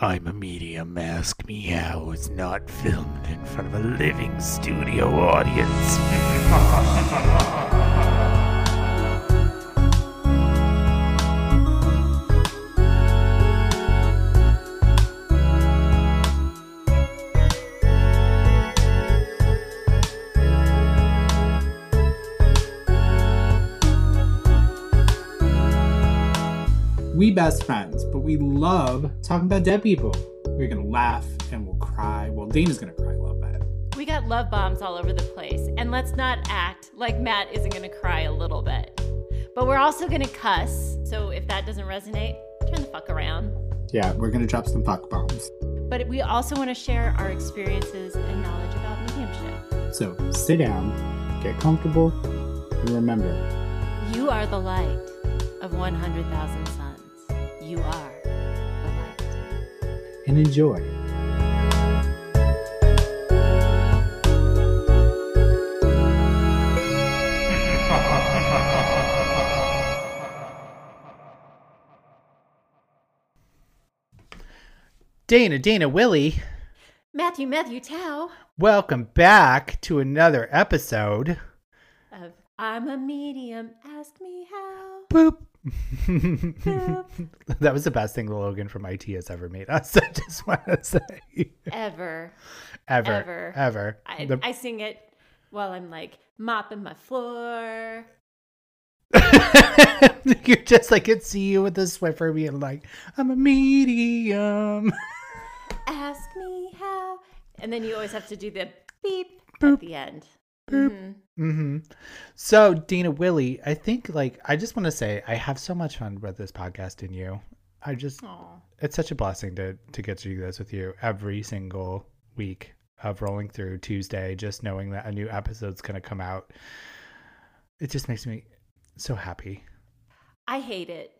I'm a medium, ask me how was not filmed in front of a living studio audience. best friends, but we love talking about dead people. We're gonna laugh and we'll cry. Well, Dana's gonna cry a little bit. We got love bombs all over the place. And let's not act like Mat isn't going to cry a little bit. But we're also going to cuss. So if that doesn't resonate, turn the fuck around. Yeah, we're gonna drop some fuck bombs. But we also want to share our experiences and knowledge about mediumship. So sit down, get comfortable, and remember, You are the light of 100,000 suns. You are the light. and enjoy. Dana, Dana, Willey, Mathew, Mathew Tow welcome back to another episode. of I'm a medium. Ask me how. Boop. that was the best thing Logan from IT has ever made us. I just want to say, Ever. ever, Ever. ever. I, The- I sing it while I'm like mopping my floor. You're just like could see you with the Swiffer being like, "I'm a medium." Ask me how. And then you always have to do the beep Boop. at the end. Boop. Mhm. Hmm So, Dana Willey, I think like I just want to say I have so much fun with this podcast and you. I just Aw. it's such a blessing to to get to do this with you every single week of rolling through Tuesday, just knowing that a new episode's gonna come out. It just makes me so happy. I hate it.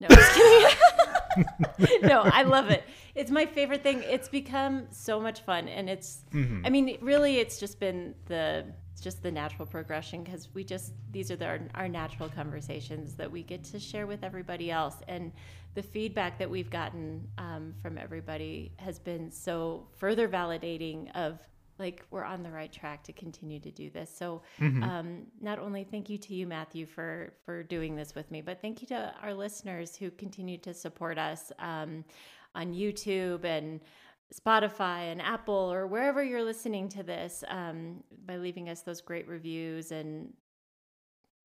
No, no, I love it. It's my favorite thing. It's become so much fun, and it's. Mhm. I mean, really, it's just been the just the natural progression because we just these are the, our, our natural conversations that we get to share with everybody else, and the feedback that we've gotten um, from everybody has been so further validating of like we're on the right track to continue to do this. So um, not only thank you to you, Mathew, for for doing this with me, but thank you to our listeners who continue to support us um, on YouTube and Spotify and Apple or wherever you're listening to this um, by leaving us those great reviews and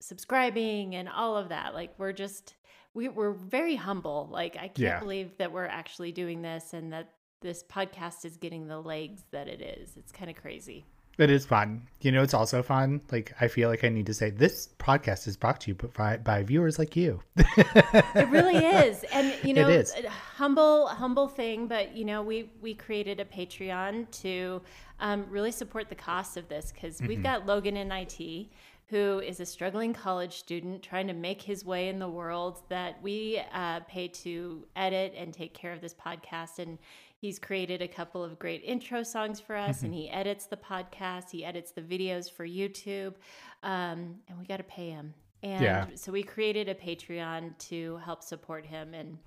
subscribing and all of that. Like we're just we, we're very humble. Like I can't Yeah. believe that we're actually doing this and that this podcast is getting the legs that it is. It's kind of crazy. It is fun. You know, it's also fun. Like I feel like I need to say this podcast is brought to you by, by viewers like you. It really is, and you know, It is. a humble, humble thing. But you know, we we created a Patreon to um, really support the cost of this because Mm-hmm. we've got Logan in IT, who is a struggling college student trying to make his way in the world. That we uh, pay to edit and take care of this podcast, and he's created a couple of great intro songs for us, Mm-hmm. and he edits the podcast, he edits the videos for YouTube, um, and we got to pay him. And Yeah. so we created a Patreon to help support him. And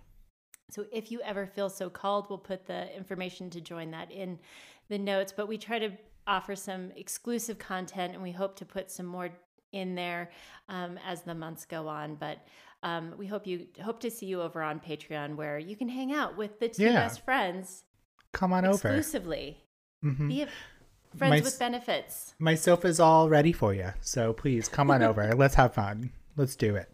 so if you ever feel so called, we'll put the information to join that in the notes. But we try to offer some exclusive content and we hope to put some more in there um, as the months go on. But um, we hope you hope to see you over on Patreon where you can hang out with the two Yeah. best friends Come on over. exclusively. Mhm. Be friends My with benefits. My sofa's all ready for you. So please come on over. Let's have fun. Let's do it.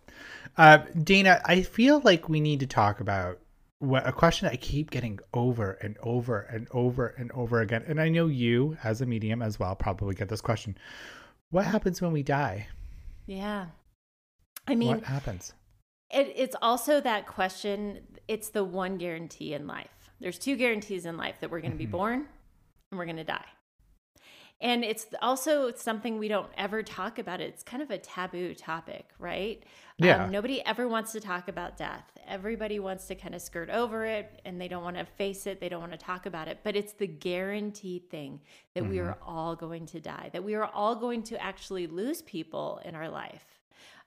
Uh, Dana, I feel like we need to talk about what a question I keep getting over and over and over and over again. And I know you, as a medium as well, probably get this question. What happens when we die? Yeah. I mean, what happens? It, it's also that question. It's the one guarantee in life. There's two guarantees in life that we're going to be born and we're going to die. And it's also something we don't ever talk about. It's kind of a taboo topic, right? Yeah. Um, nobody ever wants to talk about death. Everybody wants to kind of skirt over it and they don't want to face it. They don't want to talk about it. But it's the guaranteed thing that we are all going to die, that we are all going to actually lose people in our life.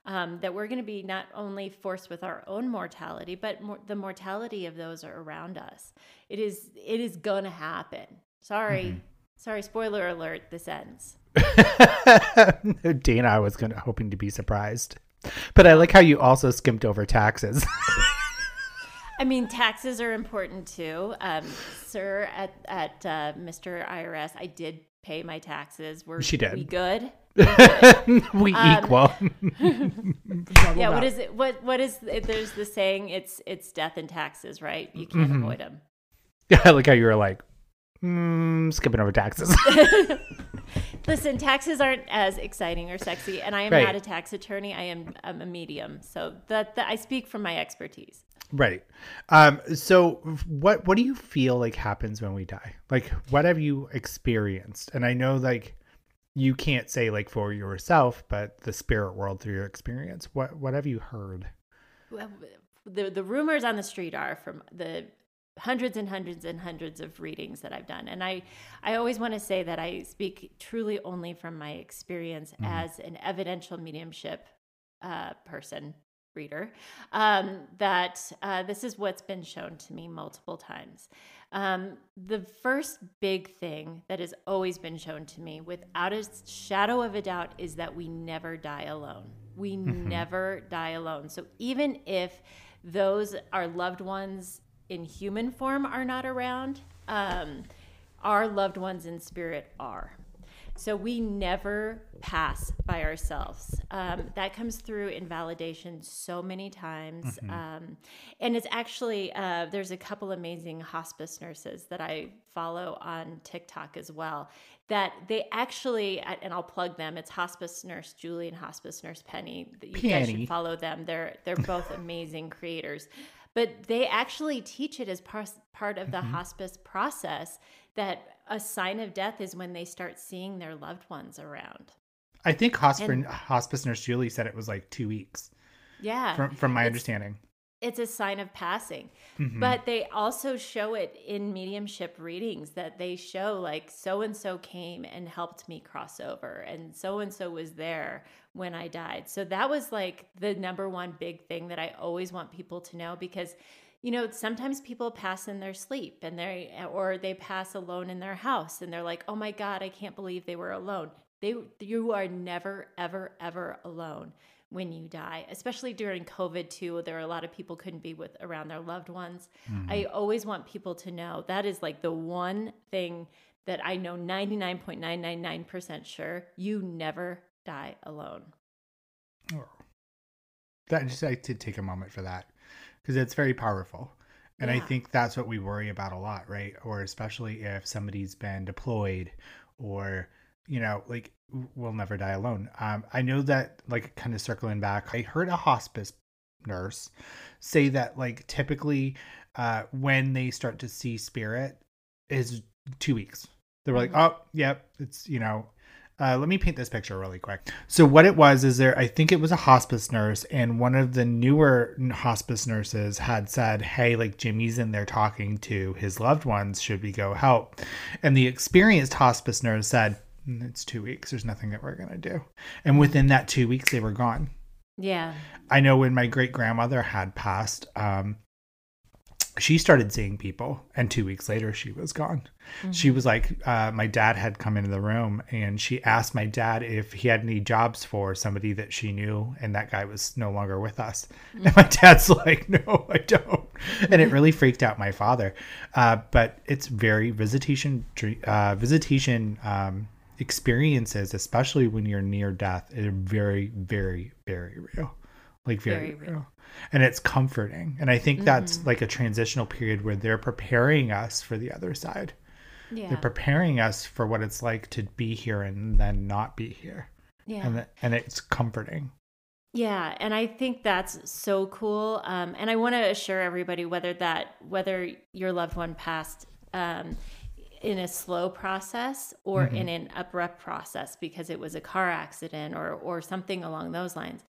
Um, that we're going to be not only forced with our own mortality, but more, the mortality of those around us. It is it is going to happen. Sorry, mm-hmm. sorry. Spoiler alert. This ends. Dana, I was going to hoping to be surprised, but I like how you also skimped over taxes. I mean, taxes are important too, um, sir. At at uh, Mr. IRS, I did pay my taxes. We're she did. We good. we um, equal. yeah. What is it? What what is? There's the saying. It's it's death and taxes, right? You can't mm-hmm. avoid them. Yeah, I like how you were like mm, skipping over taxes. Listen, taxes aren't as exciting or sexy, and I am right. not a tax attorney. I am I'm a medium, so that, that I speak from my expertise. Right. Um, so what what do you feel like happens when we die? Like what have you experienced? And I know like you can't say like for yourself, but the spirit world through your experience. What what have you heard? Well, the the rumors on the street are from the hundreds and hundreds and hundreds of readings that I've done. And I I always want to say that I speak truly only from my experience mm-hmm. as an evidential mediumship uh, person reader um, that uh, this is what's been shown to me multiple times. Um, the first big thing that has always been shown to me, without a shadow of a doubt, is that we never die alone. We mm-hmm. never die alone. So even if those our loved ones in human form are not around, um, our loved ones in spirit are. So we never pass by ourselves. Um, that comes through in validation so many times. Mm-hmm. Um, and it's actually, uh, there's a couple amazing hospice nurses that I follow on TikTok as well that they actually, and I'll plug them. It's hospice nurse Julie and hospice nurse Penny. You Penny. guys should follow them. They're, they're both amazing creators but they actually teach it as par- part of the mm-hmm. hospice process that a sign of death is when they start seeing their loved ones around. I think hospice, and, hospice nurse Julie said it was like two weeks. Yeah. From, from my understanding it's a sign of passing. Mm-hmm. But they also show it in mediumship readings that they show like so and so came and helped me cross over and so and so was there when I died. So that was like the number one big thing that I always want people to know because you know, sometimes people pass in their sleep and they or they pass alone in their house and they're like, "Oh my god, I can't believe they were alone." They you are never ever ever alone when you die, especially during COVID too. There are a lot of people couldn't be with around their loved ones. Mm-hmm. I always want people to know that is like the one thing that I know 99.999% sure you never die alone. Oh. That just I did take a moment for that because it's very powerful. And yeah. I think that's what we worry about a lot, right? Or especially if somebody's been deployed or, you know, like we'll never die alone. Um, I know that, like, kind of circling back, I heard a hospice nurse say that, like, typically uh, when they start to see spirit is two weeks. They were like, mm-hmm. oh, yep, it's, you know, uh, let me paint this picture really quick. So what it was is there, I think it was a hospice nurse, and one of the newer hospice nurses had said, "Hey, like Jimmy's in there talking to his loved ones. Should we go help?" And the experienced hospice nurse said, it's two weeks. There's nothing that we're going to do. And within that two weeks, they were gone. Yeah. I know when my great grandmother had passed, um, she started seeing people, and two weeks later, she was gone. Mm-hmm. She was like, uh, my dad had come into the room, and she asked my dad if he had any jobs for somebody that she knew, and that guy was no longer with us. Mm-hmm. And my dad's like, no, I don't. And it really freaked out my father. Uh, but it's very visitation, uh, visitation. Um, experiences, especially when you're near death, are very, very, very real. Like very, very real. real. And it's comforting. And I think mm-hmm. that's like a transitional period where they're preparing us for the other side. Yeah. They're preparing us for what it's like to be here and then not be here. Yeah. And, and it's comforting. Yeah, and I think that's so cool. Um, and I want to assure everybody whether that whether your loved one passed um, in a slow process or mm-hmm. in an abrupt process because it was a car accident or or something along those lines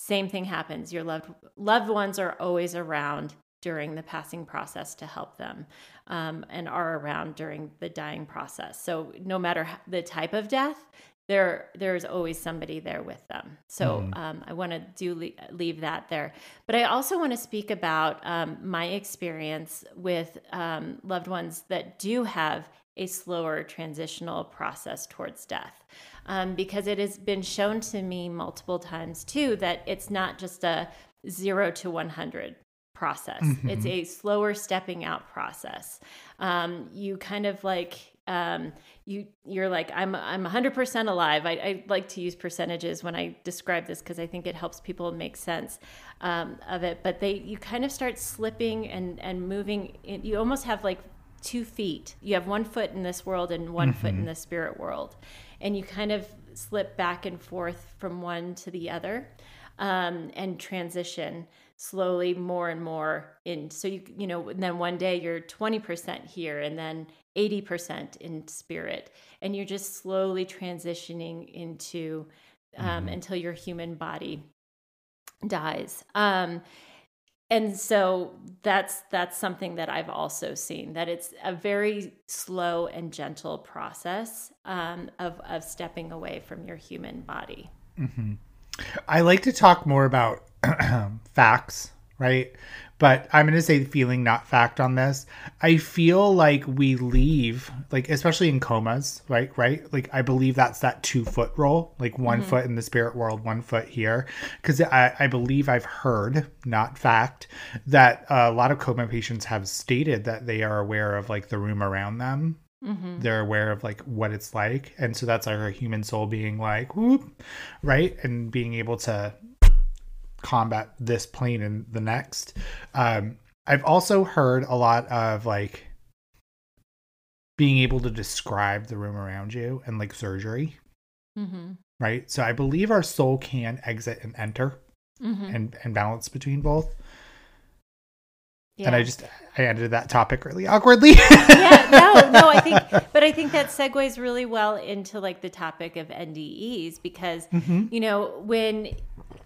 same thing happens. Your loved loved ones are always around during the passing process to help them um, and are around during the dying process. So no matter the type of death there there's always somebody there with them. So um, I want to do le- leave that there, but I also want to speak about um, my experience with um, loved ones that do have a slower transitional process towards death, um, because it has been shown to me multiple times too that it's not just a zero to one hundred process. It's a slower stepping out process. Um, you kind of like um, you you're like I'm I'm 100% alive. I, I like to use percentages when I describe this because I think it helps people make sense um, of it. But they you kind of start slipping and and moving. In, you almost have like two feet. You have one foot in this world and one foot in the spirit world, and you kind of slip back and forth from one to the other um, and transition slowly more and more in so you you know and then one day you're 20% here and then 80% in spirit. And you're just slowly transitioning into um, until your human body dies. Um, and so that's that's something that i've also seen that it's a very slow and gentle process um, of of stepping away from your human body I like to talk more about facts, right? But I'm going to say feeling, not fact on this. I feel like we leave, like, especially in comas, right? Right? Like, I believe that's that two foot rule, like one mm-hmm. foot in the spirit world, one foot here. Because I, I believe I've heard, not fact, that a lot of coma patients have stated that they are aware of like the room around them mm-hmm. they're aware of like what it's like and so that's our human soul being like whoop right and being able to combat this plane and the next um i've also heard a lot of like being able to describe the room around you and like surgery mm-hmm. right so i believe our soul can exit and enter Mm-hmm. and and balance between both Yeah. and i just i ended that topic really awkwardly yeah, no, no, I think, but I think that segues really well into like the topic of NDEs because, Mm-hmm. you know, when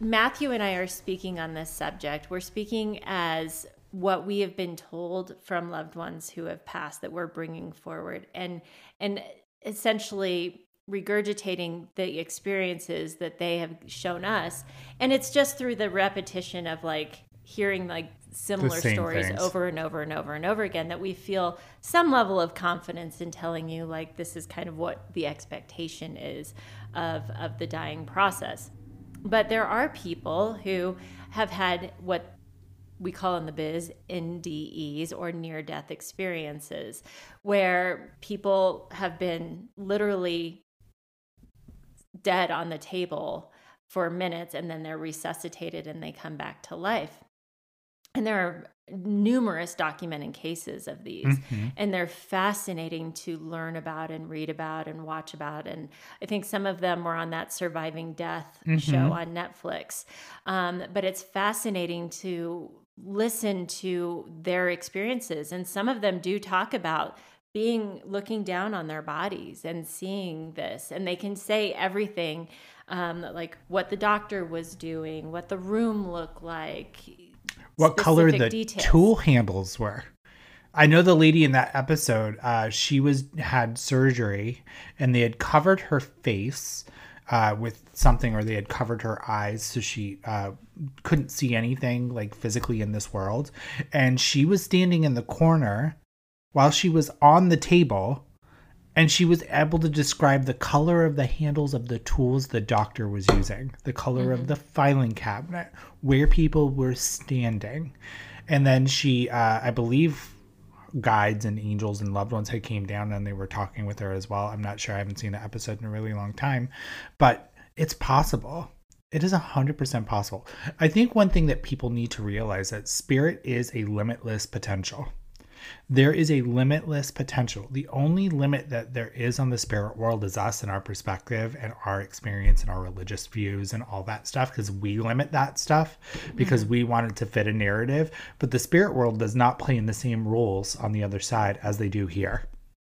Mathew and I are speaking on this subject, we're speaking as what we have been told from loved ones who have passed that we're bringing forward and, and essentially regurgitating the experiences that they have shown us. And it's just through the repetition of like hearing like similar stories things. over and over and over and over again that we feel some level of confidence in telling you like this is kind of what the expectation is of of the dying process but there are people who have had what we call in the biz NDEs or near death experiences where people have been literally dead on the table for minutes and then they're resuscitated and they come back to life. And there are numerous documented cases of these, Mm-hmm. and they're fascinating to learn about and read about and watch about. And I think some of them were on that Surviving Death show on Netflix. Um, but it's fascinating to listen to their experiences, and some of them do talk about being looking down on their bodies and seeing this and they can say everything um, like what the doctor was doing what the room looked like what color the details. tool handles were. I know the lady in that episode. Uh, she was had surgery, and they had covered her face uh, with something, or they had covered her eyes, so she uh, couldn't see anything like physically in this world. And she was standing in the corner while she was on the table, and she was able to describe the color of the handles of the tools the doctor was using, the color of the filing cabinet, where people were standing. And then she, uh, I believe, guides and angels and loved ones had came down and they were talking with her as well. I'm not sure. I haven't seen the episode in a really long time, but it's possible. It is 100% possible. I think one thing that people need to realize that spirit is a limitless potential there is a limitless potential. The only limit that there is on the spirit world is us and our perspective and our experience and our religious views and all that stuff because we limit that stuff because we want it to fit a narrative. But the spirit world does not play in the same rules on the other side as they do here.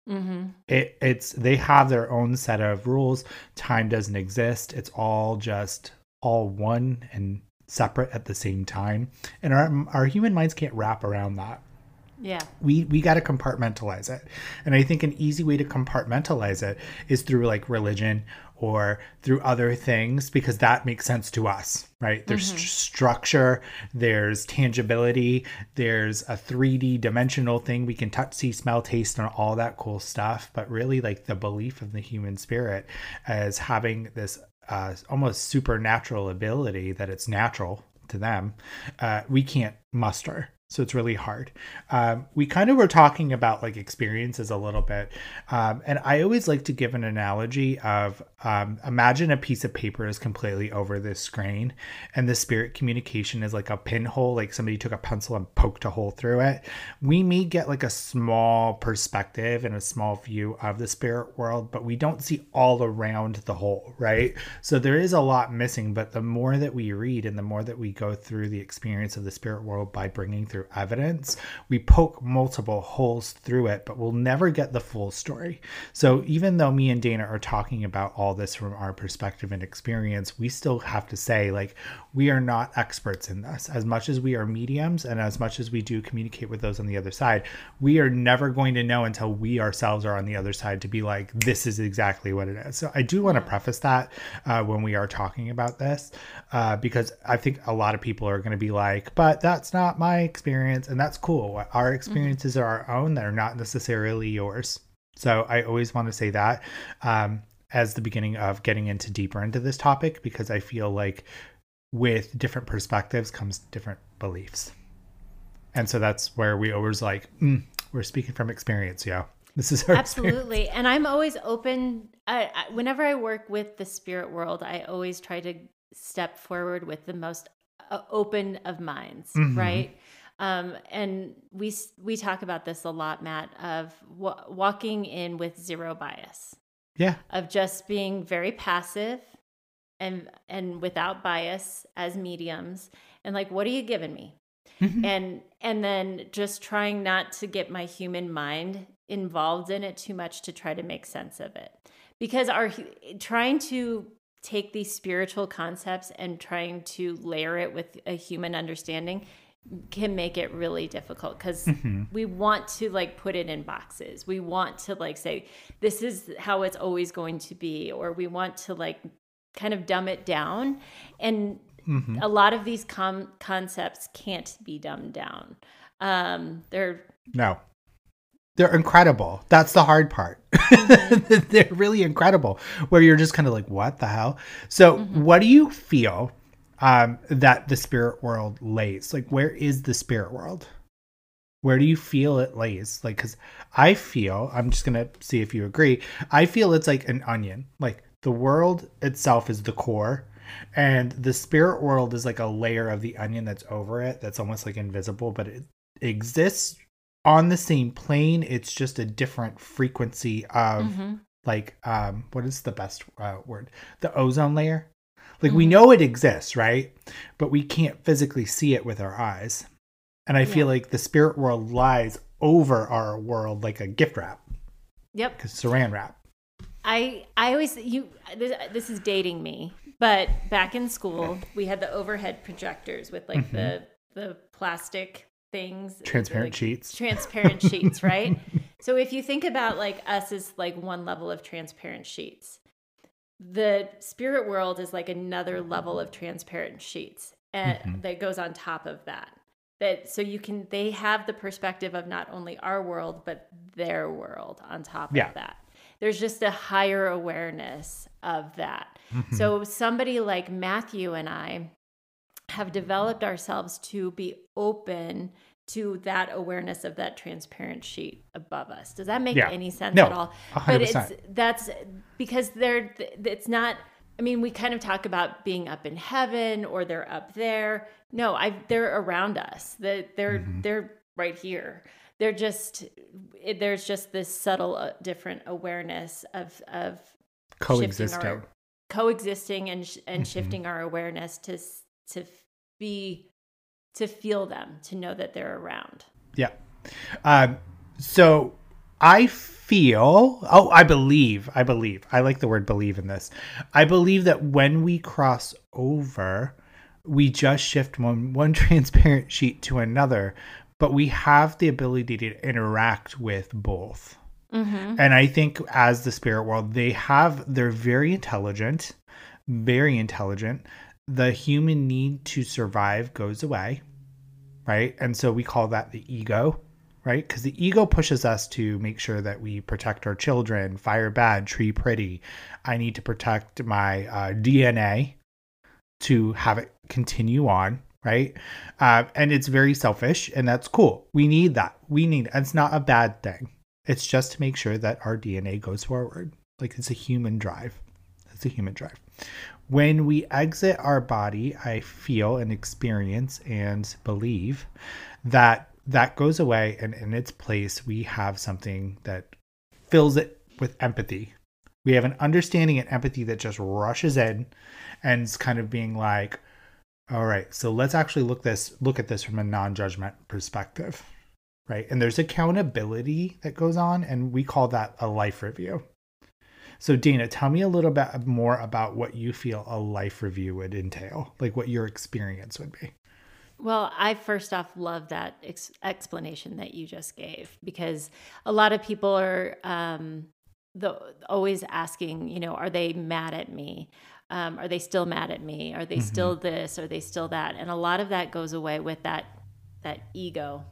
Mm-hmm. It, it's they have their own set of rules. Time doesn't exist. It's all just all one and separate at the same time. And our our human minds can't wrap around that. Yeah. we we got to compartmentalize it. And i think an easy way to compartmentalize it is through like religion or through other things because that makes sense to us right? There's st- structure there's tangibility there's a 3d dimensional thing. We can touch see smell taste and all that cool stuff. But really like the belief of the human spirit as having this uh, almost supernatural ability that it's natural to them uh, we can't muster so it's really hard. Um, we kind of were talking about like experiences a little bit um, and i always like to give an analogy of um, imagine a piece of paper is completely over this screen and the spirit communication is like a pinhole like somebody took a pencil and poked a hole through it. We may get like a small perspective and a small view of the spirit world but we don't see all around the hole right? So there is a lot missing but the more that we read and the more that we go through the experience of the spirit world by bringing through evidence. We poke multiple holes through it but we'll never get the full story. So even though me and dana are talking about all this from our perspective and experience we still have to say like we are not experts in this. As much as we are mediums and as much as we do communicate with those on the other side we are never going to know until we ourselves are on the other side to be like this is exactly what it is. So i do want to preface that uh, when we are talking about this uh, because i think a lot of people are going to be like but that's not my experience and that's cool our experiences are our own they're not necessarily yours so i always want to say that um, as the beginning of getting into deeper into this topic because i feel like with different perspectives comes different beliefs and so that's where we always like mm, we're speaking from experience yeah this is our experience. Absolutely. And I'm always open. I, I, whenever I work with the spirit world, I always try to step forward with the most uh, open of minds, Mhm. right? Um, and we we talk about this a lot, Mat, of wa- walking in with zero bias, yeah of just being very passive and and without bias as mediums, and like, what are you giving me? Mhm. and and then just trying not to get my human mind involved in it too much to try to make sense of it because our trying to take these spiritual concepts and trying to layer it with a human understanding can make it really difficult because Mhm. we want to like put it in boxes. We want to like say this is how it's always going to be or we want to like kind of dumb it down. And Mhm. a lot of these com- concepts can't be dumbed down. Um, they're no. They're incredible. That's the hard part. They're really incredible where you're just kind of like what the hell? So what do you feel um that the spirit world lays. Like where is the spirit world? Where do you feel it lays? Like because i feel i'm just gonna see if you agree i feel it's like an onion. Like the world itself is the core and the spirit world is like a layer of the onion that's over it that's almost like invisible but it exists on the same plane. It's just a different frequency of Mhm. like um what is the best uh, word? The ozone layer like we Mhm. know it exists right but we can't physically see it with our eyes and i feel like the spirit world lies over our world like a gift wrap yep. because saran wrap I I always you this, this is dating me, but back in school we had the overhead projectors with like the the plastic things, Mm-hmm. transparent like, sheets transparent sheets, right? So if you think about like us as like one level of transparent sheets, the spirit world is like another level of transparent sheets and Mhm. that goes on top of that. That so you can they have the perspective of not only our world but their world on top Yeah. of that. There's just a higher awareness of that. Mhm. So somebody like Mathew and I have developed ourselves to be open to that awareness of that transparent sheet above us. Does that make Yeah. any sense No, at all? a hundred But it's that's because they're it's not I mean, we kind of talk about being up in heaven or they're up there. No, I they're around us. They they're Mhm. they're right here. They're just it, there's just this subtle uh, different awareness of of coexisting our, coexisting and sh- and Mhm. shifting our awareness to to be to feel them to know that they're around Yeah. Um, so I feel, oh, I believe, I believe, I like the word believe in this. I believe that when we cross over, we just shift one, one transparent sheet to another, but we have the ability to interact with both. Mm-hmm. And I think as the spirit world, they have, they're very intelligent, very intelligent. The human need to survive goes away, right? And so we call that the ego, right? Because the ego pushes us to make sure that we protect our children, fire bad, tree pretty. I need to protect my uh, DNA to have it continue on, right? Uh, and it's very selfish, and that's cool. We need that. We need. It's not a bad thing. It's just to make sure that our DNA goes forward. Like it's a human drive. It's a human drive. When we exit our body, I feel and experience and believe that that goes away, and in its place, we have something that fills it with empathy. We have an understanding and empathy that just rushes in and it's kind of being like, all right, so let's actually look this look at this from a non-judgment perspective. Right. And there's accountability that goes on, and we call that a life review. So, Dana, tell me a little bit more about what you feel a life review would entail, like what your experience would be. Well, I first off love that ex- explanation that you just gave because a lot of people are um, the, always asking, you know, are they mad at me? Um, are they still mad at me? Are they Mhm. still this? Are they still that? And a lot of that goes away with that that ego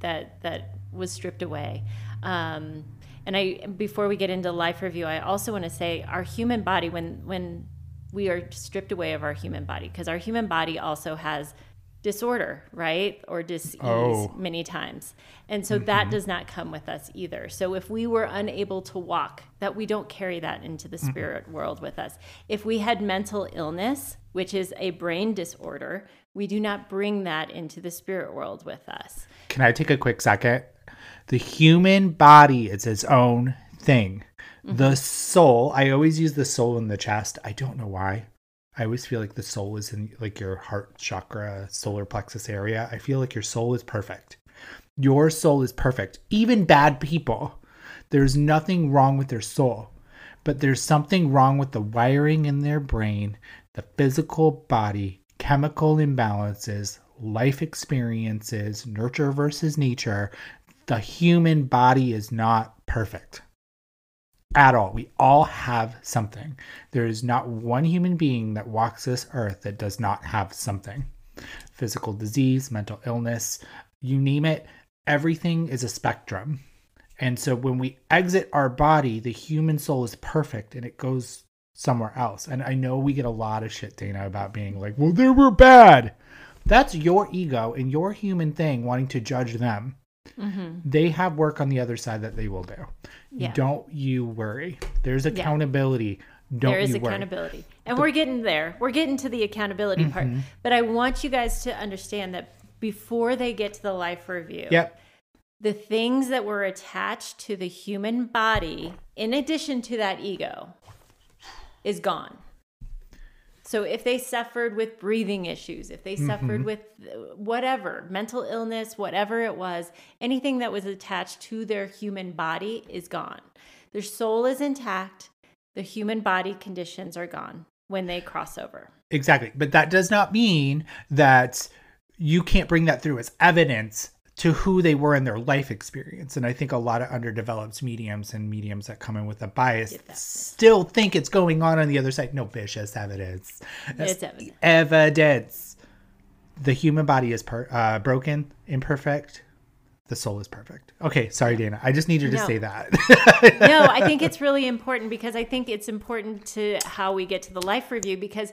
that that was stripped away. Um, and I before we get into life review, I also want to say our human body when when we are stripped away of our human body because our human body also has disorder, right? Or dis-ease Oh. many times. And so that mm-hmm. does not come with us either. So if we were unable to walk, that we don't carry that into the mm-hmm. spirit world with us. If we had mental illness, which is a brain disorder, we do not bring that into the spirit world with us. Can I take a quick second? The human body is its own thing. The mm-hmm. soul, I always use the soul in the chest. I don't know why. I always feel like the soul is in like your heart chakra, solar plexus area. I feel like your soul is perfect. Your soul is perfect. Even bad people, there's nothing wrong with their soul, but there's something wrong with the wiring in their brain, the physical body, chemical imbalances, life experiences, nurture versus nature. The human body is not perfect at all. We all have something. There is not one human being that walks this earth that does not have something physical disease, mental illness, you name it. Everything is a spectrum. And so when we exit our body, the human soul is perfect and it goes somewhere else. And I know we get a lot of shit, Dana, about being like, well, they were bad. That's your ego and your human thing wanting to judge them. They have work on the other side that they will do. Yeah. Don't you worry. There's accountability. Don't there is you worry. accountability. And we're getting there. We're getting to the accountability part. Mm-hmm. But I want you guys to understand that before they get to the life review, Yep. the things that were attached to the human body, in addition to that ego, is gone. So if they suffered with breathing issues, if they suffered with uh, whatever, mental illness, whatever it was, anything that was attached to their human body is gone. Their soul is intact. The human body conditions are gone when they cross over. Exactly. But that does not mean that you can't bring that through as evidence to who they were in their life experience. And I think a lot of underdeveloped mediums and mediums that come in with a bias still think it's going on on the other side. No, it's evidence. That's It's evidence. evidence. The human body is per- uh, broken, imperfect. The soul is perfect. Okay, sorry, Dana. I just need you to No. say that. no, I think it's really important because I think it's important to how we get to the life review because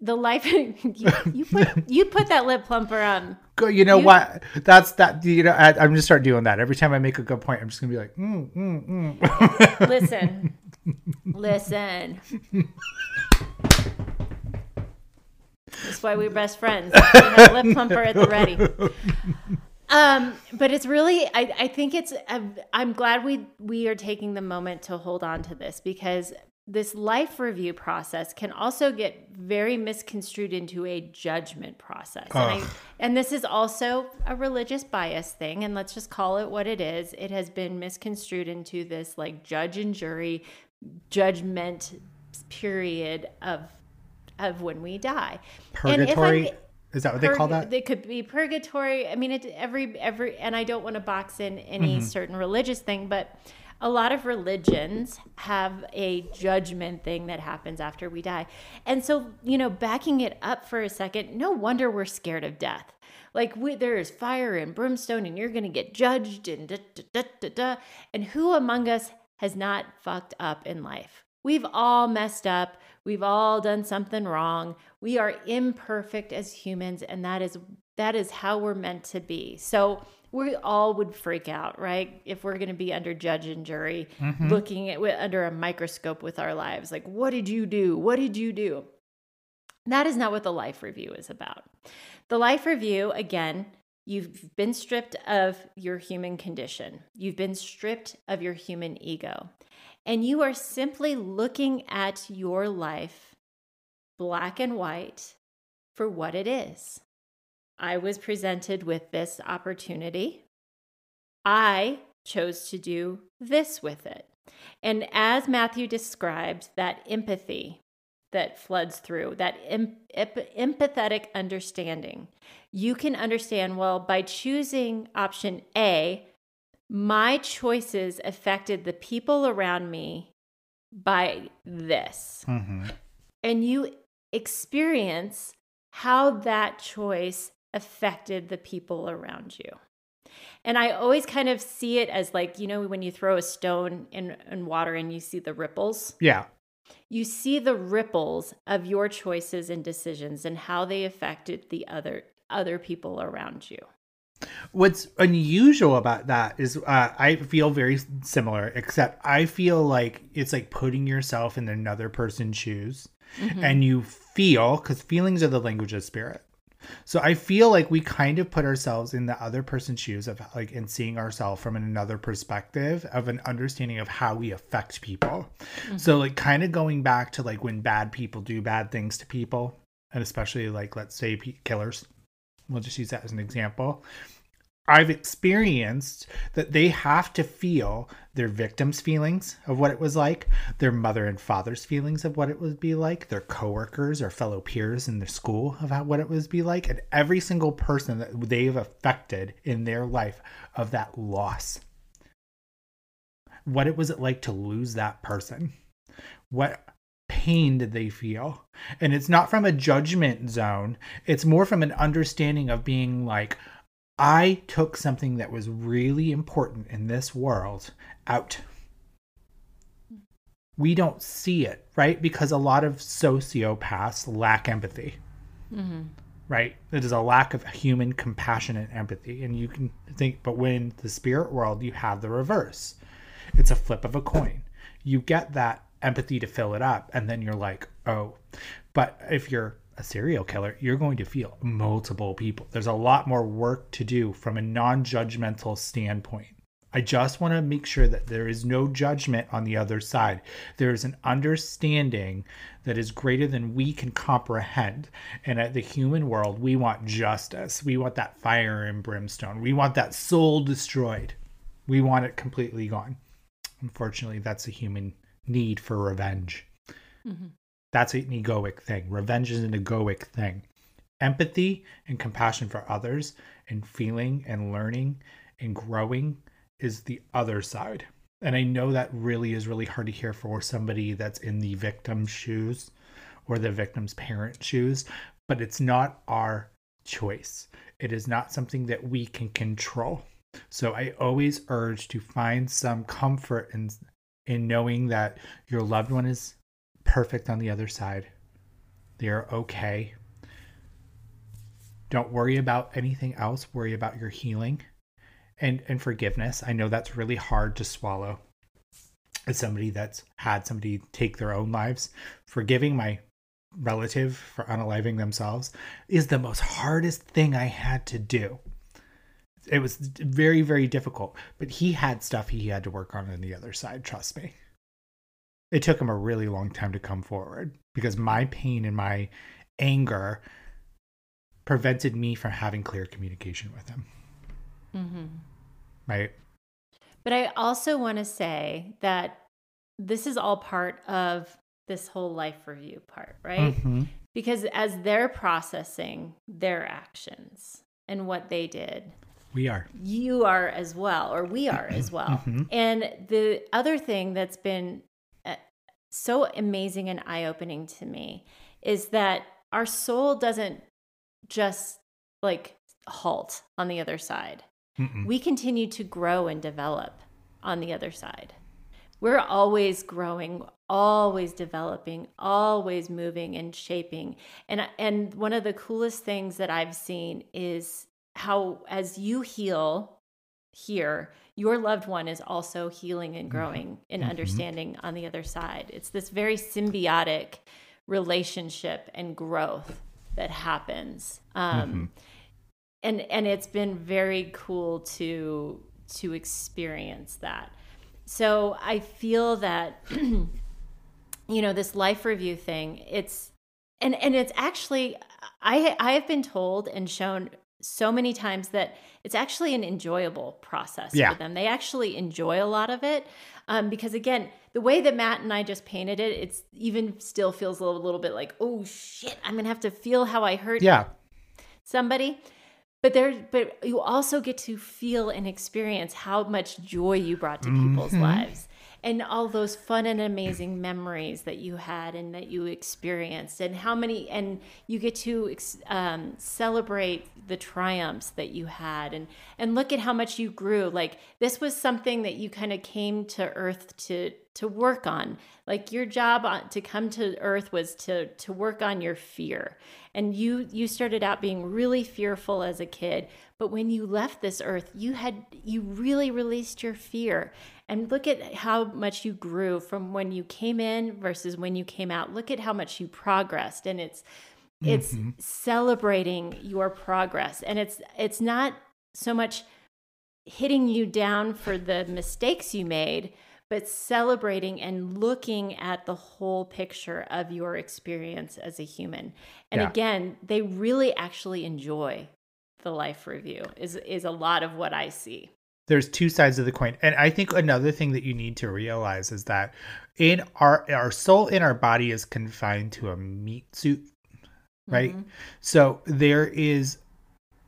the life you, you put you put that lip plumper on. Go- you know You- what? That's that. You know, I, I'm just start doing that every time I make a good point. I'm just gonna be like, mm, mm, mm. Listen, listen. That's why we're best friends. We have lip plumper at the ready. Um, but it's really, I, I think it's, I'm- I'm glad we, we are taking the moment to hold on to this because this life review process can also get very misconstrued into a judgment process. And, I, and this is also a religious bias thing. And let's just call it what it is. It has been misconstrued into this like judge and jury judgment period of, of when we die. And if I'm- Purgatory. Is that what they call that? They could be purgatory. I mean, it every every, and I don't want to box in any Mm-hmm. certain religious thing, but a lot of religions have a judgment thing that happens after we die. And so, you know, backing it up for a second, no wonder we're scared of death. Like we, there is fire and brimstone, and you're going to get judged, and da, da, da, da, da. And who among us has not fucked up in life? We've all messed up. We've all done something wrong. We are imperfect as humans, and that is that is how we're meant to be. So we all would freak out, right? If we're going to be under judge and jury, mm-hmm. looking at under a microscope with our lives, like, what did you do? What did you do? That is not what the life review is about. The life review, again, you've been stripped of your human condition, you've been stripped of your human ego, and you are simply looking at your life, black and white, for what it is. I was presented with this opportunity. I chose to do this with it. And as Mathew described, that empathy that floods through, that em- empathetic understanding, you can understand well by choosing option A, my choices affected the people around me by this. Mm-hmm. And you experience how that choice affected the people around you. And I always kind of see it as like, you know, when you throw a stone in, in water and you see the ripples, Yeah. You see the ripples of your choices and decisions and how they affected the other other people around you. What's unusual about that is uh, I feel very similar, except I feel like it's like putting yourself in another person's shoes and you feel, because feelings are the language of spirit. So I feel like we kind of put ourselves in the other person's shoes of like and seeing ourselves from another perspective of an understanding of how we affect people. So mm-hmm. like kind of going back to like when bad people do bad things to people, and especially like let's say killers. We'll just use that as an example. I've experienced that they have to feel their victims' feelings of what it was like, their mother and father's feelings of what it would be like, their coworkers or fellow peers in the school of how, what it would be like, and every single person that they've affected in their life of that loss. What it was it like to lose that person? What pain did they feel? And it's not from a judgment zone, it's more from an understanding of being like, I took something that was really important in this world out. We don't see it, right? Because a lot of sociopaths lack empathy, mm-hmm. right? It is a lack of human compassion and empathy. And you can think, but when the spirit world, you have the reverse it's a flip of a coin. You get that empathy to fill it up, and then you're like, oh. But if you're a serial killer, you're going to feel multiple people. There's a lot more work to do from a non judgmental standpoint. I just want to make sure that there is no judgment on the other side. There is an understanding that is greater than we can comprehend. And at the human world, we want justice. We want that fire and brimstone. We want that soul destroyed. We want it completely gone. Unfortunately, that's a human need for revenge. Mm-hmm. That's an egoic thing. Revenge is an egoic thing. Empathy and compassion for others and feeling and learning and growing is the other side. And I know that really is really hard to hear for somebody that's in the victim's shoes or the victim's parent shoes, but it's not our choice. It is not something that we can control. So I always urge to find some comfort in in knowing that your loved one is perfect on the other side. They are okay. Don't worry about anything else. Worry about your healing and and forgiveness. I know that's really hard to swallow. As somebody that's had somebody take their own lives, forgiving my relative for unaliving themselves is the most hardest thing I had to do. It was very very difficult, but he had stuff he had to work on on the other side, trust me. It took him a really long time to come forward because my pain and my anger prevented me from having clear communication with him. Right? But I also want to say that this is all part of this whole life review part, right? Mhm. because as they're processing their actions and what they did, We are. you are as well, or we are as well. And the other thing that's been so amazing and eye opening to me is that our soul doesn't just like halt on the other side. We continue to grow and develop on the other side. We're always growing, always developing, always moving and shaping. And and one of the coolest things that I've seen is how as you heal here, your loved one is also healing and mm-hmm. growing and mm-hmm. understanding on the other side. It's this very symbiotic relationship and growth that happens. Um, mm-hmm. and and it's been very cool to to experience that. So I feel that you know this life review thing it's and and it's actually i i have been told and shown so many times that it's actually an enjoyable process Yeah. for them they actually enjoy a lot of it um, because again the way that Mat and i just painted it it's even still feels a little, little bit like oh shit i'm gonna have to feel how i hurt Yeah. somebody but there but you also get to feel and experience how much joy you brought to people's lives and all those fun and amazing memories that you had and that you experienced and how many and you get to um, celebrate the triumphs that you had and and look at how much you grew. Like this was something that you kind of came to earth to to work on. Like your job on, to come to earth was to to work on your fear. And you you started out being really fearful as a kid but when you left this earth you had you really released your fear. And look at how much you grew from when you came in versus when you came out. Look at how much you progressed. And it's it's mm-hmm. celebrating your progress. And it's it's not so much hitting you down for the mistakes you made but celebrating and looking at the whole picture of your experience as a human. And Yeah. again they really actually enjoy the life review is is a lot of what i see. There's two sides of the coin. And i think another thing that you need to realize is that in our our soul in our body is confined to a meat suit right? Mm-hmm. So there is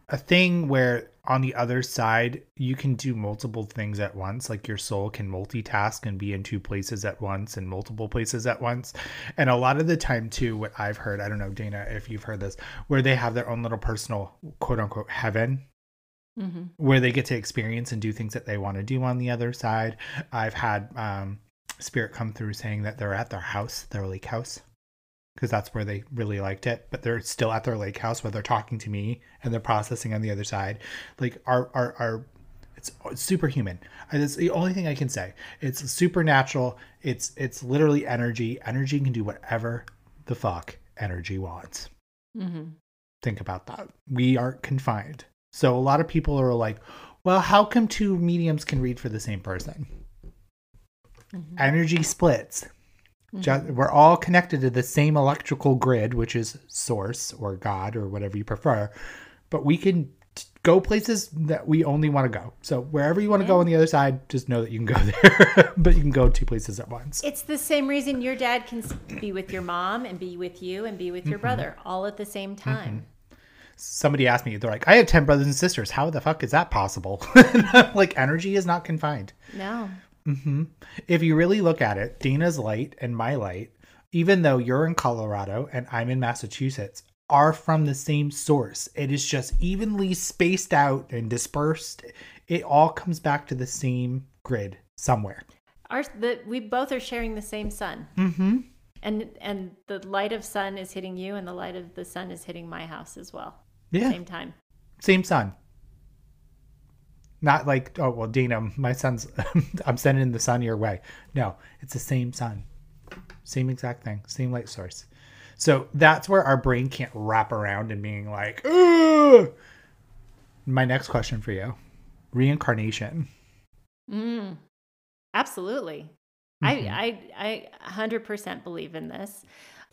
a thing where on the other side you can do multiple things at once like your soul can multitask and be in two places at once and multiple places at once and a lot of the time too what i've heard i don't know dana if you've heard this where they have their own little personal quote unquote heaven mm-hmm. where they get to experience and do things that they want to do on the other side. I've had um, spirit come through saying that they're at their house, their lake house, because that's where they really liked it. But they're still at their lake house where they're talking to me and they're processing on the other side. Like our our our. It's, it's superhuman. It's the only thing I can say. It's supernatural. It's it's literally energy. Energy can do whatever the fuck energy wants Mm-hmm. think about that. We aren't confined. So a lot of people are like, well, how come two mediums can read for the same person? Energy splits. Ju- mm-hmm. we're all connected to the same electrical grid, which is source or God or whatever you prefer, but we can t- go places that we only want to go. So wherever you want to go on the other side, just know that you can go there, but you can go two places at once. It's the same reason your dad can be with your mom and be with you and be with your mm-hmm. brother all at the same mm-hmm. time. somebody asked me, they're like, I have 10 brothers and sisters. How the fuck is that possible? Like, energy is not confined. No. If you really look at it, Dana's light and my light, even though you're in Colorado and I'm in Massachusetts, are from the same source. It is just evenly spaced out and dispersed. It all comes back to the same grid somewhere. Our the we both are sharing the same sun. Mm-hmm. And and the light of sun is hitting you and the light of the sun is hitting my house as well. Yeah. Same time. Same sun. Not like, oh, well, Dana, my son's, I'm sending the sun your way. No, it's the same sun. Same exact thing, same light source. So that's where our brain can't wrap around and being like, Ugh! my next question for you reincarnation. Mm, absolutely. Mhm. I, I, I 100% believe in this.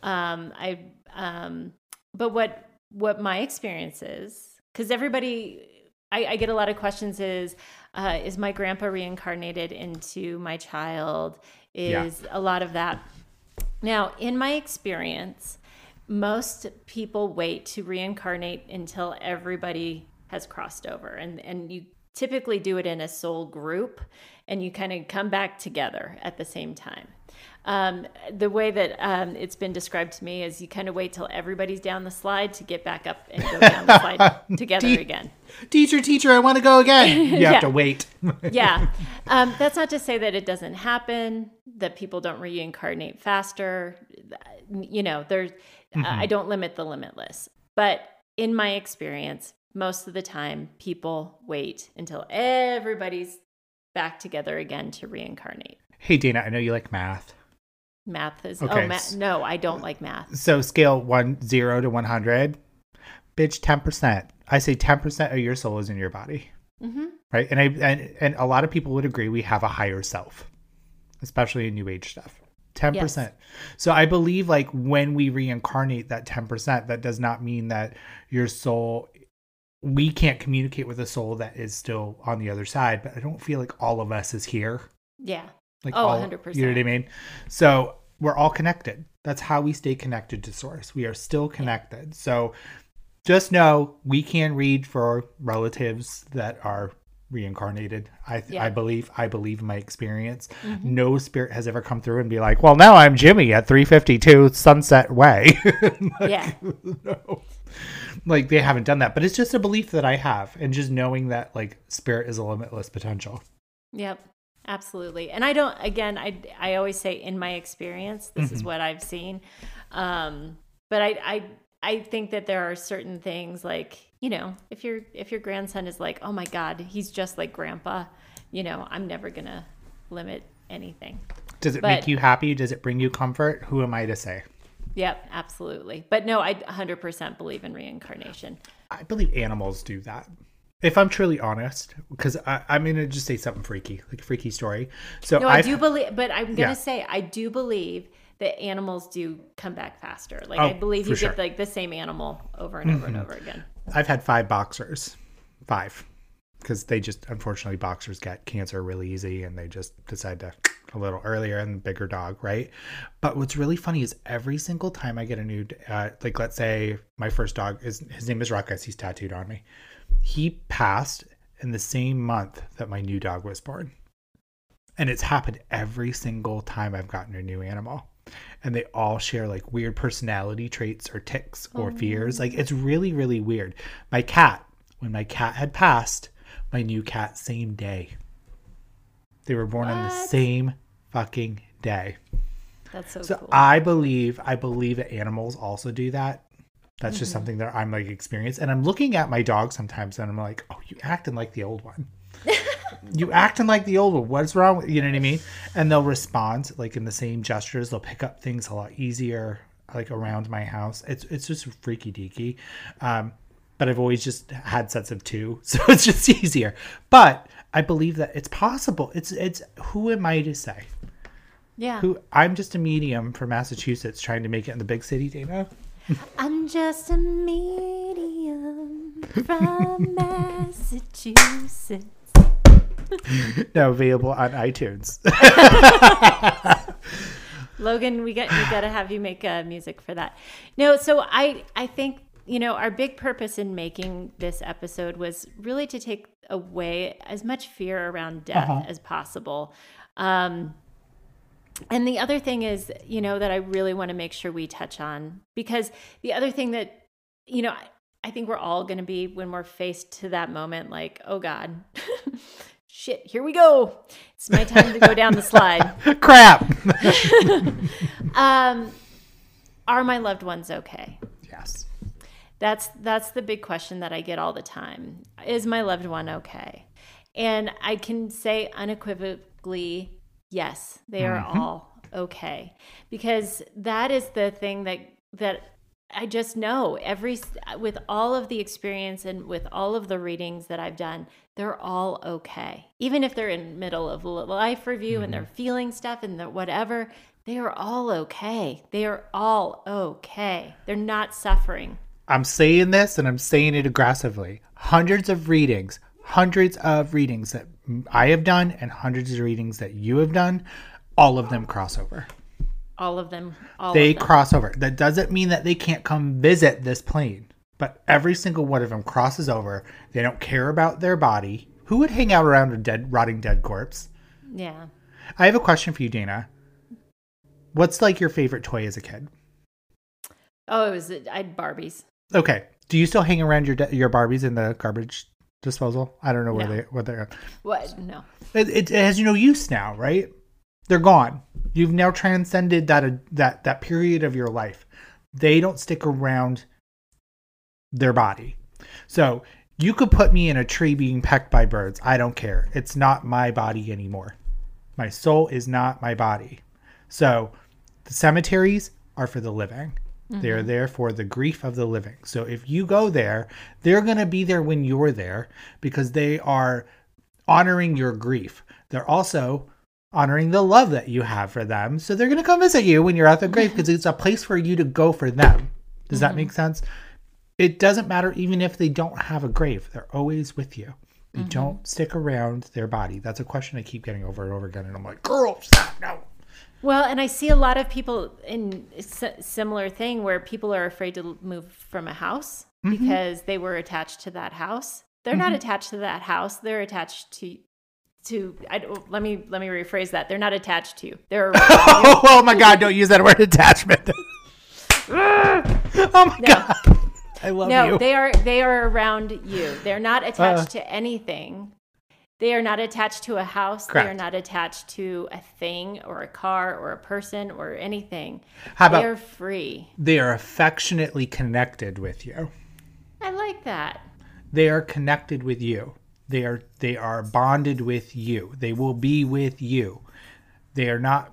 Um, I, um, but what, what my experience is, because everybody, I, I get a lot of questions is, uh, is my grandpa reincarnated into my child? Yeah. Is a lot of that. Now, in my experience, most people wait to reincarnate until everybody has crossed over and and you typically do it in a soul group and you kind of come back together at the same time um, the way that um, it's been described to me is you kind of wait till everybody's down the slide to get back up and go down the slide together Te- again Teacher, teacher, I want to go again. You Yeah. have to wait. yeah. Um, that's not to say that it doesn't happen, that people don't reincarnate faster. You know, there's, I don't limit the limitless. But in my experience, most of the time, people wait until everybody's back together again to reincarnate. hey, Dana, I know you like math. Math is, Okay. oh, ma- no, I don't like math. So scale one zero to one hundred, bitch, ten percent. I say ten percent of your soul is in your body, hmm right? And I and and a lot of people would agree we have a higher self, especially in New Age stuff. Ten percent. So I believe like when we reincarnate that ten percent, that does not mean that your soul. We can't communicate with a soul that is still on the other side, but I don't feel like all of us is here. Yeah. Like Oh, all, 100%. You know what I mean? So we're all connected. That's how we stay connected to source. We are still connected. So just know we can read for relatives that are reincarnated. I th- Yeah. I believe I believe my experience. Mhm. No spirit has ever come through and be like, "Well, now I'm Jimmy at 352 Sunset Way." Like, Yeah. no. Like they haven't done that, but it's just a belief that I have and just knowing that like spirit is a limitless potential. Yep, absolutely. And I don't. Again, I I always say in my experience, this is what I've seen. Um, but I I I think that there are certain things like you know if your if your grandson is like, oh my God, he's just like grandpa. You know, I'm never gonna limit anything. Does it But- make you happy? Does it bring you comfort? Who am I to say? Yep, absolutely. But no, I 100% believe in reincarnation. I believe animals do that. If I'm truly honest, because I'm going to just say something freaky, like a freaky story. So No, I I've- do believe, but I'm gonna Yeah. say I do believe that animals do come back faster. Like Oh, I believe you sure. Mm-hmm. get like the same animal over and over and over again. I've had five boxers, five, because they just unfortunately boxers get cancer really easy, and they just decide to a little earlier and bigger dog, right? But what's really funny is every single time I get a new, uh, like let's say my first dog is his name is Ruckus, he's tattooed on me. He passed in the same month that my new dog was born, and it's happened every single time I've gotten a new animal. And they all share like weird personality traits or ticks or fears. Like it's really, really weird. My cat, when my cat had passed, my new cat, same day. They were born on the same fucking day. That's so, So cool. I believe I believe that animals also do that. That's just Mm-hmm. something that I'm like experienced. And I'm looking at my dog sometimes and I'm like, oh, you acting like the old one. you acting like the old one. What's wrong with you know what I mean? And they'll respond like in the same gestures. They'll pick up things a lot easier, like around my house. It's it's just freaky deaky. Um, but I've always just had sets of two, so it's just easier. But I believe that it's possible. It's it's who am I to say? yeah. Who I'm just a medium for Massachusetts trying to make it in the big city, Dana. I'm just a medium from Massachusetts. Now available on iTunes. Logan, we got we got to have you make uh, music for that. No, so I I think you know our big purpose in making this episode was really to take away as much fear around death Uh-huh. as possible. Um, and the other thing is, you know, that I really want to make sure we touch on because the other thing that, you know, I, I think we're all going to be when we're faced to that moment, like, oh God, shit, here we go. It's my time to go down the slide. Crap. Um, are my loved ones okay? yes. That's that's the big question that I get all the time. Is my loved one okay? And I can say unequivocally, yes, they are mm-hmm. all okay. Because that is the thing that that I just know every with all of the experience and with all of the readings that I've done, they're all okay. Even if they're in middle of a life review and mm-hmm. they're feeling stuff and they're whatever, they are all okay. They are all okay. They're not suffering. I'm saying this and I'm saying it aggressively. Hundreds of readings, hundreds of readings that I have done and hundreds of readings that you have done, all of them cross over. All of them. All they of them. cross over. That doesn't mean that they can't come visit this plane, but every single one of them crosses over. They don't care about their body. Who would hang out around a dead, rotting dead corpse? yeah. I have a question for you, Dana. What's like your favorite toy as a kid? Oh, it was uh, I had Barbies. Okay. Do you still hang around your your Barbies in the garbage disposal? I don't know where No. they where they're. What? No. It, it, it has no use now, right? They're gone. You've now transcended that uh, that that period of your life. They don't stick around their body. So you could put me in a tree being pecked by birds. I don't care. It's not my body anymore. My soul is not my body. So the cemeteries are for the living. They're mm-hmm. there for the grief of the living. So if you go there, they're going to be there when you're there because they are honoring your grief. They're also honoring the love that you have for them. So they're going to come visit you when you're at the grave mm-hmm. because it's a place for you to go for them. Does that make mm-hmm. sense? It doesn't matter even if they don't have a grave. They're always with you. They don't stick around their body. That's a question I keep getting over and over again. And I'm like, girl, stop, no. Well, and I see a lot of people in similar thing where people are afraid to move from a house Mm-hmm. because they were attached to that house. They're not attached to that house. They're attached to to I let me let me rephrase that. They're not attached to you. They're Oh, oh my God, don't use that word attachment. oh my No. God. I love no, you. they are they are around you. They're not Uh. attached to anything. They are not attached to a house. They are not attached to a thing or a car or a person or anything. How about They're free. they are affectionately connected with you? I like that. They are connected with you. They are they are bonded with you. They will be with you. They are not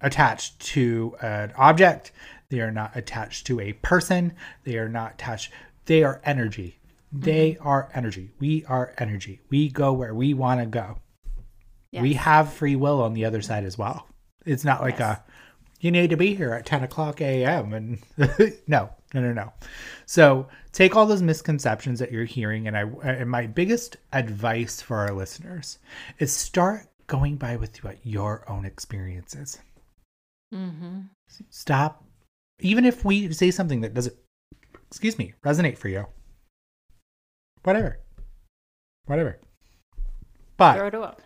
attached to an object. They are not attached to a person. They are not attached. They are energy. They are energy. We are energy. We go where we want to go. We have free will on the other side as well. It's not like Yes. a you need to be here at 10 o'clock a.m. and no, no, no, no. So take all those misconceptions that you're hearing, and I and my biggest advice for our listeners is start going by with what your own experiences. Mm-hmm. Stop, even if we say something that doesn't, excuse me, resonate for you. Whatever, whatever. But Throw it up.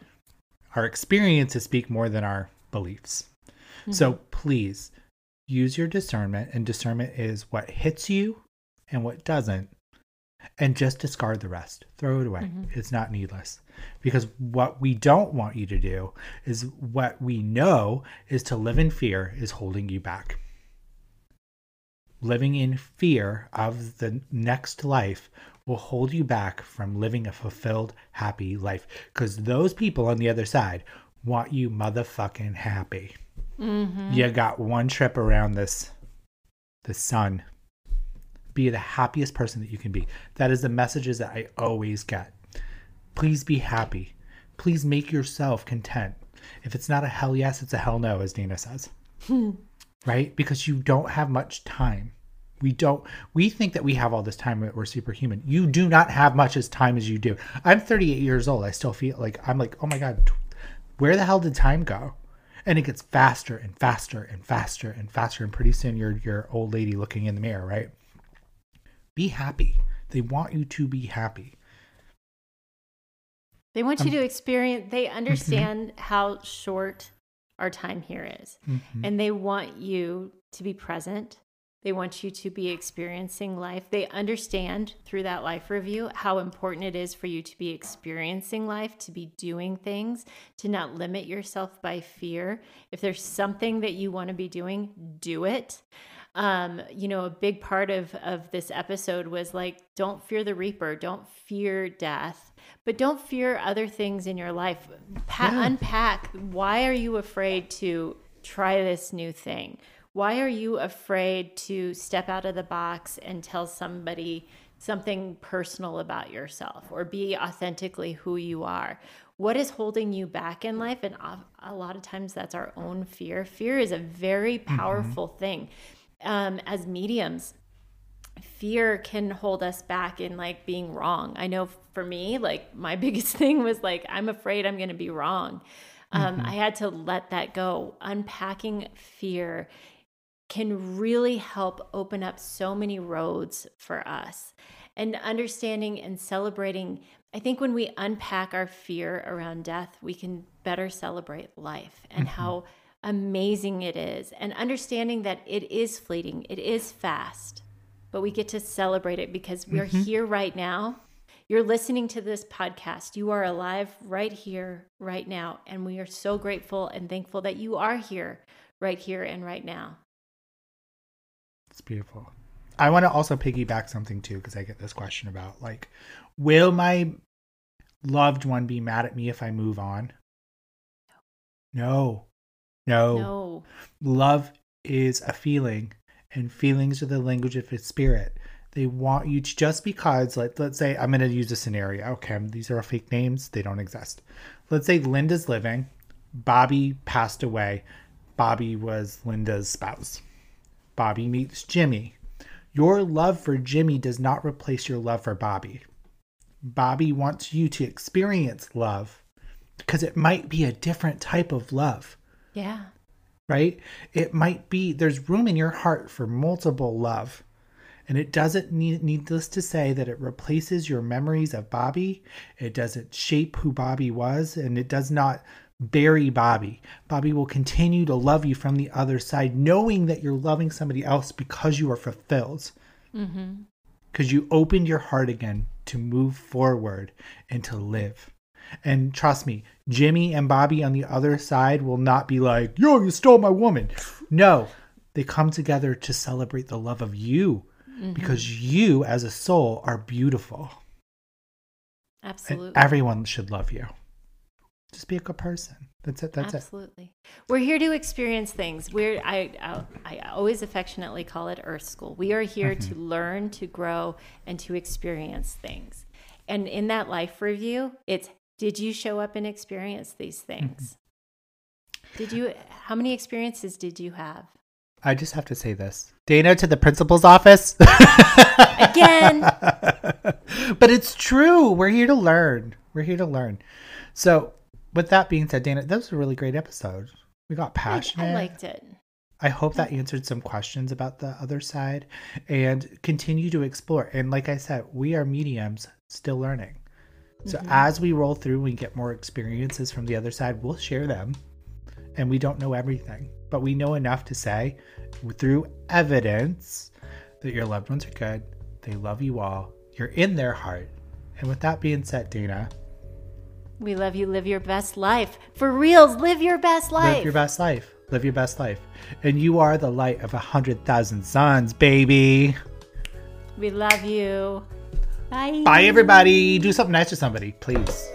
our experiences speak more than our beliefs. So mm-hmm. please use your discernment, and discernment is what hits you and what doesn't, and just discard the rest. Throw it away. Mm-hmm. It's not needless. Because what we don't want you to do is what we know is to live in fear is holding you back. Living in fear of the next life will hold you back from living a fulfilled, happy life. Because those people on the other side want you motherfucking happy. Mm-hmm. You got one trip around this the sun. Be the happiest person that you can be. That is the messages that I always get. Please be happy. Please make yourself content. If it's not a hell yes, it's a hell no, as Dana says. right? Because you don't have much time. We don't. We think that we have all this time that we're superhuman. You do not have much as time as you do. I'm 38 years old. I still feel like I'm like, oh my god, where the hell did time go? And it gets faster and faster and faster and faster. And pretty soon you're your old lady looking in the mirror, right? Be happy. They want you to be happy. They want Um, you to experience, they mm-hmm. understand how short our time here is. Mm-hmm. And they want you to be present. They want you to be experiencing life. They understand through that life review how important it is for you to be experiencing life, to be doing things, to not limit yourself by fear. If there's something that you want to be doing, do it. Um, you know, a big part of of this episode was like, don't fear the reaper, don't fear death, but don't fear other things in your life. Pa- Yeah. Unpack. Why are you afraid to try this new thing? Why are you afraid to step out of the box and tell somebody something personal about yourself or be authentically who you are? What is holding you back in life? And a- lot of times that's our own fear. Fear is a very powerful thing. Um, as mediums, fear can hold us back in like being wrong. I know for me, like my biggest thing was like, I'm afraid I'm going to be wrong. Um, I had to let that go. Unpacking fear can really help open up so many roads for us. And understanding and celebrating, I think when we unpack our fear around death, we can better celebrate life and mm-hmm. how amazing it is. And understanding that it is fleeting, it is fast, but we get to celebrate it because we're mm-hmm. here right now. You're listening to this podcast. You are alive right here, right now. And we are so grateful and thankful that you are here, right here, and right now. It's beautiful. I want to also piggyback something too because I get this question about like, will my loved one be mad at me if I move on? No, no. No. Love is a feeling, and feelings are the language of its spirit. They want you to just because, like, let's say I'm going to use a scenario. Okay, these are fake names; they don't exist. Let's say Linda's living, Bobby passed away. Bobby was Linda's spouse. Bobby meets Jimmy. Your love for Jimmy does not replace your love for Bobby. Bobby wants you to experience love because it might be a different type of love Yeah. right? It might be there's room in your heart for multiple love. And it doesn't need needless to say that it replaces your memories of Bobby. It doesn't shape who Bobby was, and it does not bury Bobby. Bobby will continue to love you from the other side, knowing that you're loving somebody else because you are fulfilled. Mm-hmm. Because you opened your heart again to move forward and to live. And trust me, Jimmy and Bobby on the other side will not be like, yo, you stole my woman. No, they come together to celebrate the love of you mm-hmm. because you as a soul are beautiful. And Absolutely. everyone should love you. Just be a good person. That's it. That's it. Absolutely. We're here to experience things. We're I, I I always affectionately call it Earth School. We are here to mm-hmm. learn, to grow, and to experience things. And in that life review, it's did you show up and experience these things? Mm-hmm. Did you how many experiences did you have? I just have to say this. Dana to the principal's office. Again. but it's true. We're here to learn. We're here to learn. So, with that being said, Dana, that was a really great episode. We got I, passionate. I liked it. I hope that mm-hmm. answered some questions about the other side and continue to explore. And like I said, we are mediums still learning. So mm-hmm. as we roll through and get more experiences from the other side, we'll share them. And we don't know everything, but we know enough to say through evidence that your loved ones are good. They love you all. You're in their heart. And with that being said, Dana, We love you. Live your best life. For reals, live your best life. live your best life. Live your best life. And you are the light of a hundred thousand suns, baby. We love you. Bye. Bye, everybody. Do something nice to somebody, please.